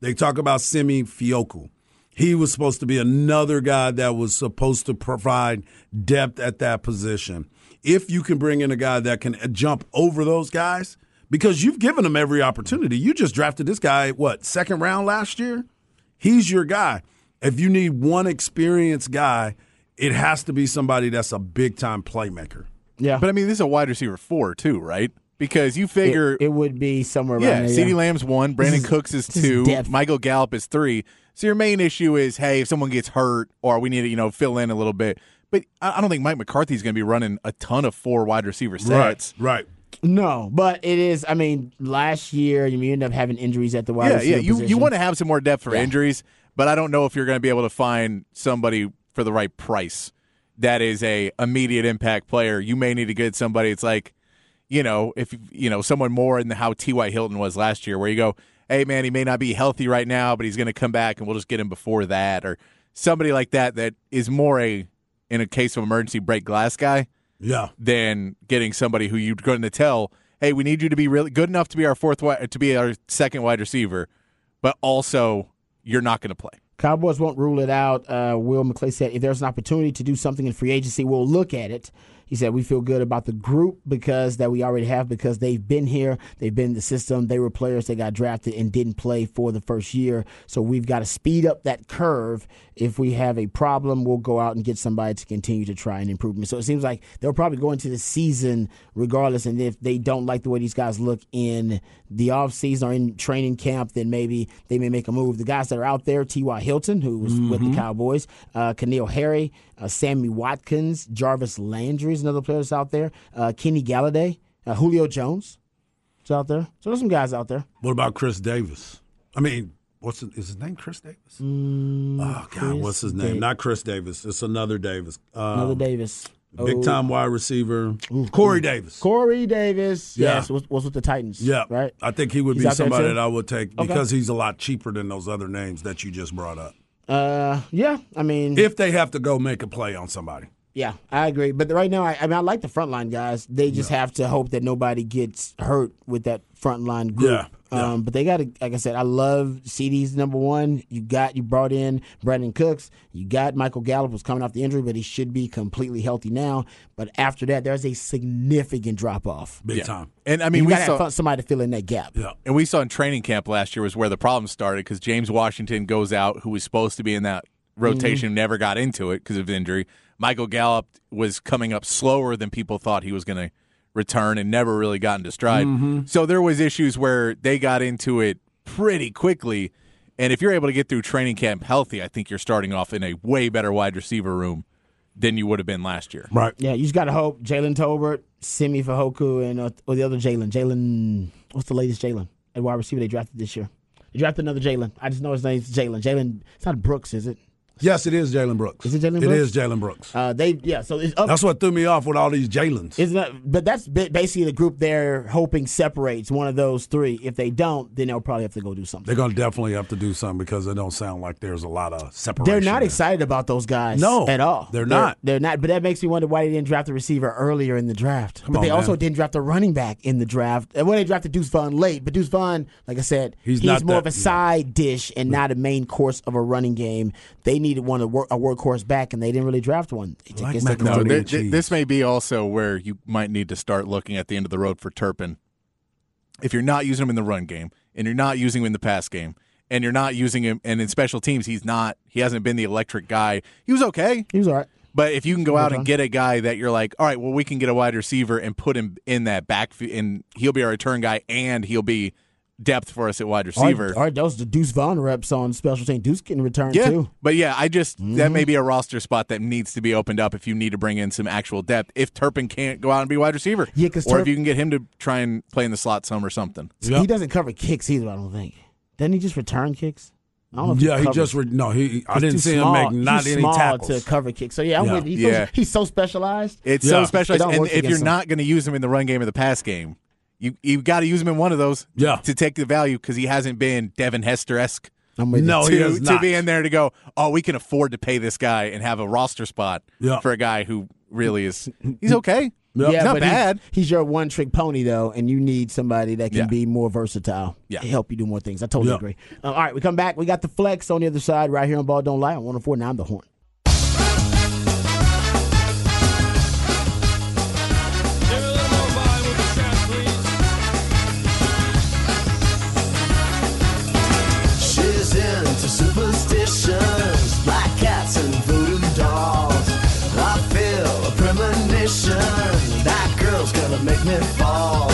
They talk about Simi Fehoko. He was supposed to be another guy that was supposed to provide depth at that position. If you can bring in a guy that can jump over those guys, because you've given them every opportunity. You just drafted this guy, what, second round last year? He's your guy. If you need one experienced guy, it has to be somebody that's a big time playmaker. Yeah, But I mean, this is a wide receiver four, too, right? Because you figure. it, it would be somewhere around yeah, there. CeeDee Lamb's one, Brandin is- Cooks is this is two. Michael Gallup is three. So your main issue is, hey, if someone gets hurt or we need to, you know, fill in a little bit. But I I don't think Mike McCarthy's going to be running a ton of four wide receiver sets. Right. No, but it is. I mean, last year you end up having injuries at the wide Yeah, receiver yeah. You position. you want to have some more depth for Yeah. injuries, but I don't know if you're going to be able to find somebody for the right price that is a immediate impact player. You may need to get somebody. It's like, you know, if you know someone more in the how T.Y. Hilton was last year, where you go, hey man, he may not be healthy right now, but he's going to come back, and we'll just get him before that, or somebody like that that is more a in a case of emergency break glass guy Yeah. than getting somebody who you're going to tell, hey, we need you to be really good enough to be our fourth wide, to be our second wide receiver, but also you're not going to play. Cowboys won't rule it out. Uh, Will McClay said if there's an opportunity to do something in free agency, we'll look at it. He said we feel good about the group because that we already have because they've been here, they've been in the system. They were players that got drafted and didn't play for the first year. So we've got to speed up that curve. If we have a problem, we'll go out and get somebody to continue to try and improve. Them. So it seems like they'll probably go into the season regardless. And if they don't like the way these guys look in the offseason or in training camp, then maybe they may make a move. The guys that are out there, T.Y. Hilton, who was with the Cowboys, uh, N'Keal Harry, Sammy Watkins, Jarvis Landry is another player that's out there, uh, Kenny Golladay, uh, Julio Jones is out there. So there's some guys out there. What about Chris Davis? I mean, what's his, is his name? Chris Davis? Mm, oh God, Chris what's his name? Da- Not Chris Davis. It's another Davis. Um, Another Davis. Big Oh, time wide receiver, Corey Davis. Corey Davis. Yeah. Yes, was, was with the Titans. Yeah, Right? I think he would He's be somebody that I would take Okay. because he's a lot cheaper than those other names that you just brought up. Uh, yeah, I mean, If they have to go make a play on somebody, Yeah, I agree. But right now, I, I mean, I like the frontline guys. They just have to hope that nobody gets hurt with that frontline group. Yeah, yeah. Um, but they got to, like I said, I love CeeDee's number one. You got, you brought in Brandin Cooks. You got Michael Gallup was coming off the injury, but he should be completely healthy now. But after that, there's a significant drop off. big time. And I mean, you we got saw, have somebody to fill in that gap. Yeah. and we saw in training camp last year was where the problem started because James Washington goes out, who was supposed to be in that rotation, never got into it because of injury. Michael Gallup was coming up slower than people thought he was going to return and never really got into stride. So there was issues where they got into it pretty quickly. And if you're able to get through training camp healthy, I think you're starting off in a way better wide receiver room than you would have been last year. Right. Yeah, you just got to hope Jalen Tolbert, Simi Fehoko, and uh, or the other Jalen. Jalen, what's the latest Jalen? At wide receiver they drafted this year. They drafted another Jalen. I just know his name's Jalen. Jalen, it's not Brooks, is it? Yes, it is Jalen Brooks. Is it Jalen It is Jalen Brooks. Uh, they yeah. So. That's what threw me off with all these Jalen's. Isn't that, but that's basically the group they're hoping separates one of those three. If they don't, then they'll probably have to go do something. They're going to definitely have to do something because it don't sound like there's a lot of separation. They're not there. excited about those guys. No, at all. they're not. They're, not. But that makes me wonder why they didn't draft a receiver earlier in the draft. but on, they also man. didn't draft a running back in the draft. And when they drafted Deuce Vaughn late, but Deuce Vaughn, like I said, He's he's, not more that- of a side dish and not a main course of a running game. They needed one of work, a workhorse back, and they didn't really draft one. They Like guess they macaroni couldn't- and No, th- th- this may be also where you might need to start looking at the end of the road for Turpin. If you're not using him in the run game, and you're not using him in the pass game, and you're not using him, and in special teams, he's not. He hasn't been the electric guy. He was okay, he was all right. but if you can go out and get a guy that you're like, all right, well, we can get a wide receiver and put him in that back, and he'll be our return guy, and he'll be depth for us at wide receiver. All right, those the Deuce Vaughn reps on special team. Deuce getting returned Yeah, too. but yeah, I just Mm-hmm. that may be a roster spot that needs to be opened up if you need to bring in some actual depth. If Turpin can't go out and be wide receiver, Yeah, 'cause or Turp- if you can get him to try and play in the slot some or something. Yep. He doesn't cover kicks either. I don't think. Doesn't he just return kicks? I don't know if Yeah, he covers. just re- no. He I He's didn't see small. him make not Too any small tackles. to cover kicks. So yeah, I'm Yeah. with you. He's, Yeah. So, he's so specialized. It's Yeah. so specialized, don't and if you're him. not going to use him in the run game or the pass game, you you got to use him in one of those. Yeah. to take the value because he hasn't been Devin Hester esque. No, you. he to, has to not. be in there to go, oh, we can afford to pay this guy and have a roster spot Yeah. for a guy who really is he's okay. Yep. Yeah, not but he's- bad. He's, your one trick pony though, and you need somebody that can Yeah. be more versatile. Yeah. to help you do more things. I totally Yeah. agree. Uh, all right, we come back. We got the flex on the other side right here on Ball Don't Lie on 104.9 The Horn. Make me fall.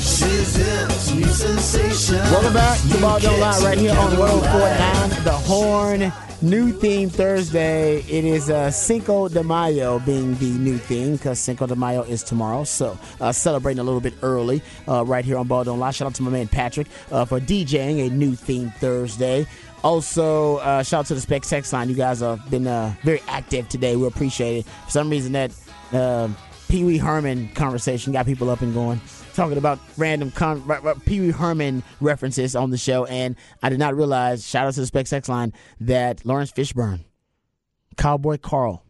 She's into new sensations. Welcome back to Ball Don't Lie right here on candlelight. 104.9 The Horn. New theme Thursday. It is uh, Cinco de Mayo being the new theme because Cinco de Mayo is tomorrow. So uh, celebrating a little bit early uh, right here on Ball Don't Lie. Shout out to my man Patrick uh, for DJing a new theme Thursday. Also, uh, shout out to the Spec Sex Line. You guys have been uh, very active today. We appreciate it. For some reason, that uh, Pee Wee Herman conversation got people up and going, talking about random con- r- r- Pee Wee Herman references on the show. And I did not realize, shout out to the Spec Sex line, that Laurence Fishburne, Cowboy Carl,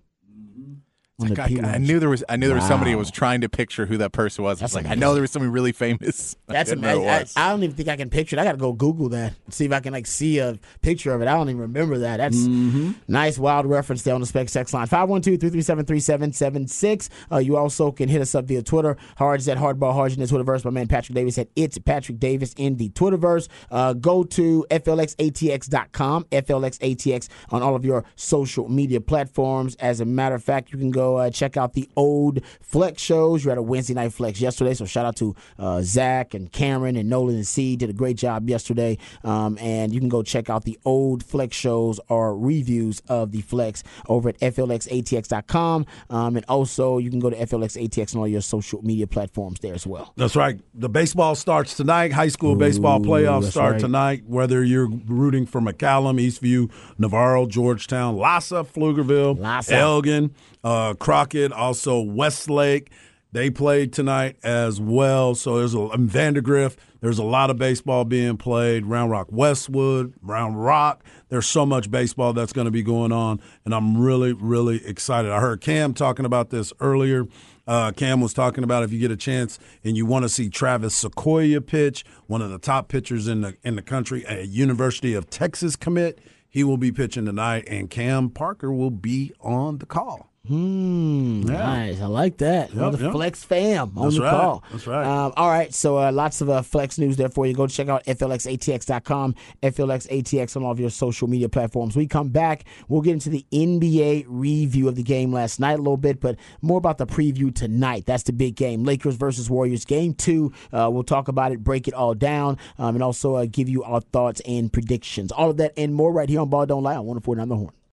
the I, I knew there was. I knew there was somebody who was trying to picture who that person was. I was That's like, I know there was somebody really famous. That's didn't know who amazing. I. I don't even think I can picture it. I got to go Google that see if I can like see a picture of it. I don't even remember that. That's Mm-hmm. nice, wild reference there on the Spec Sex line. 512-337-3776. Uh, you also can hit us up via Twitter. Hard is at Hardball Hard in the Twitterverse. My man Patrick Davis at It's Patrick Davis in the Twitterverse. Uh, go to flxatx.com, FLXATX on all of your social media platforms. As a matter of fact, you can go uh, check out the old Flex shows. You had a Wednesday night Flex yesterday, so shout out to uh, Zach and Cameron and Nolan and C. Did a great job yesterday. Um, and you can go check out the old Flex shows or reviews of the Flex over at flxatx.com. Um, and also, you can go to flxatx on all your social media platforms there as well. That's right. The baseball starts tonight. High school baseball playoffs that's start right. tonight. Whether you're rooting for McCallum, Eastview, Navarro, Georgetown, LASA, Pflugerville, LASA. Elgin, uh, Crockett, also Westlake. They played tonight as well. So there's a and Vandegrift. There's a lot of baseball being played. Round Rock, Westwood, Round Rock. There's so much baseball that's going to be going on, and I'm really, really excited. I heard Cam talking about this earlier. Uh, Cam was talking about if you get a chance and you want to see Travis Sykora pitch, one of the top pitchers in the in the country, a University of Texas commit. He will be pitching tonight, and Cam Parker will be on the call. Hmm, nice. I like that. Another yep. Flex fam on That's the right. call. That's right. Um, all right. So uh, lots of uh, Flex news there for you. Go check out flxatx.com, flxatx on all of your social media platforms. We come back. We'll get into the NBA review of the game last night a little bit, but more about the preview tonight. That's the big game. Lakers versus Warriors. Game two. Uh, we'll talk about it, break it all down, um, and also uh, give you our thoughts and predictions. All of that and more right here on Ball Don't Lie on 104.9 The Horn.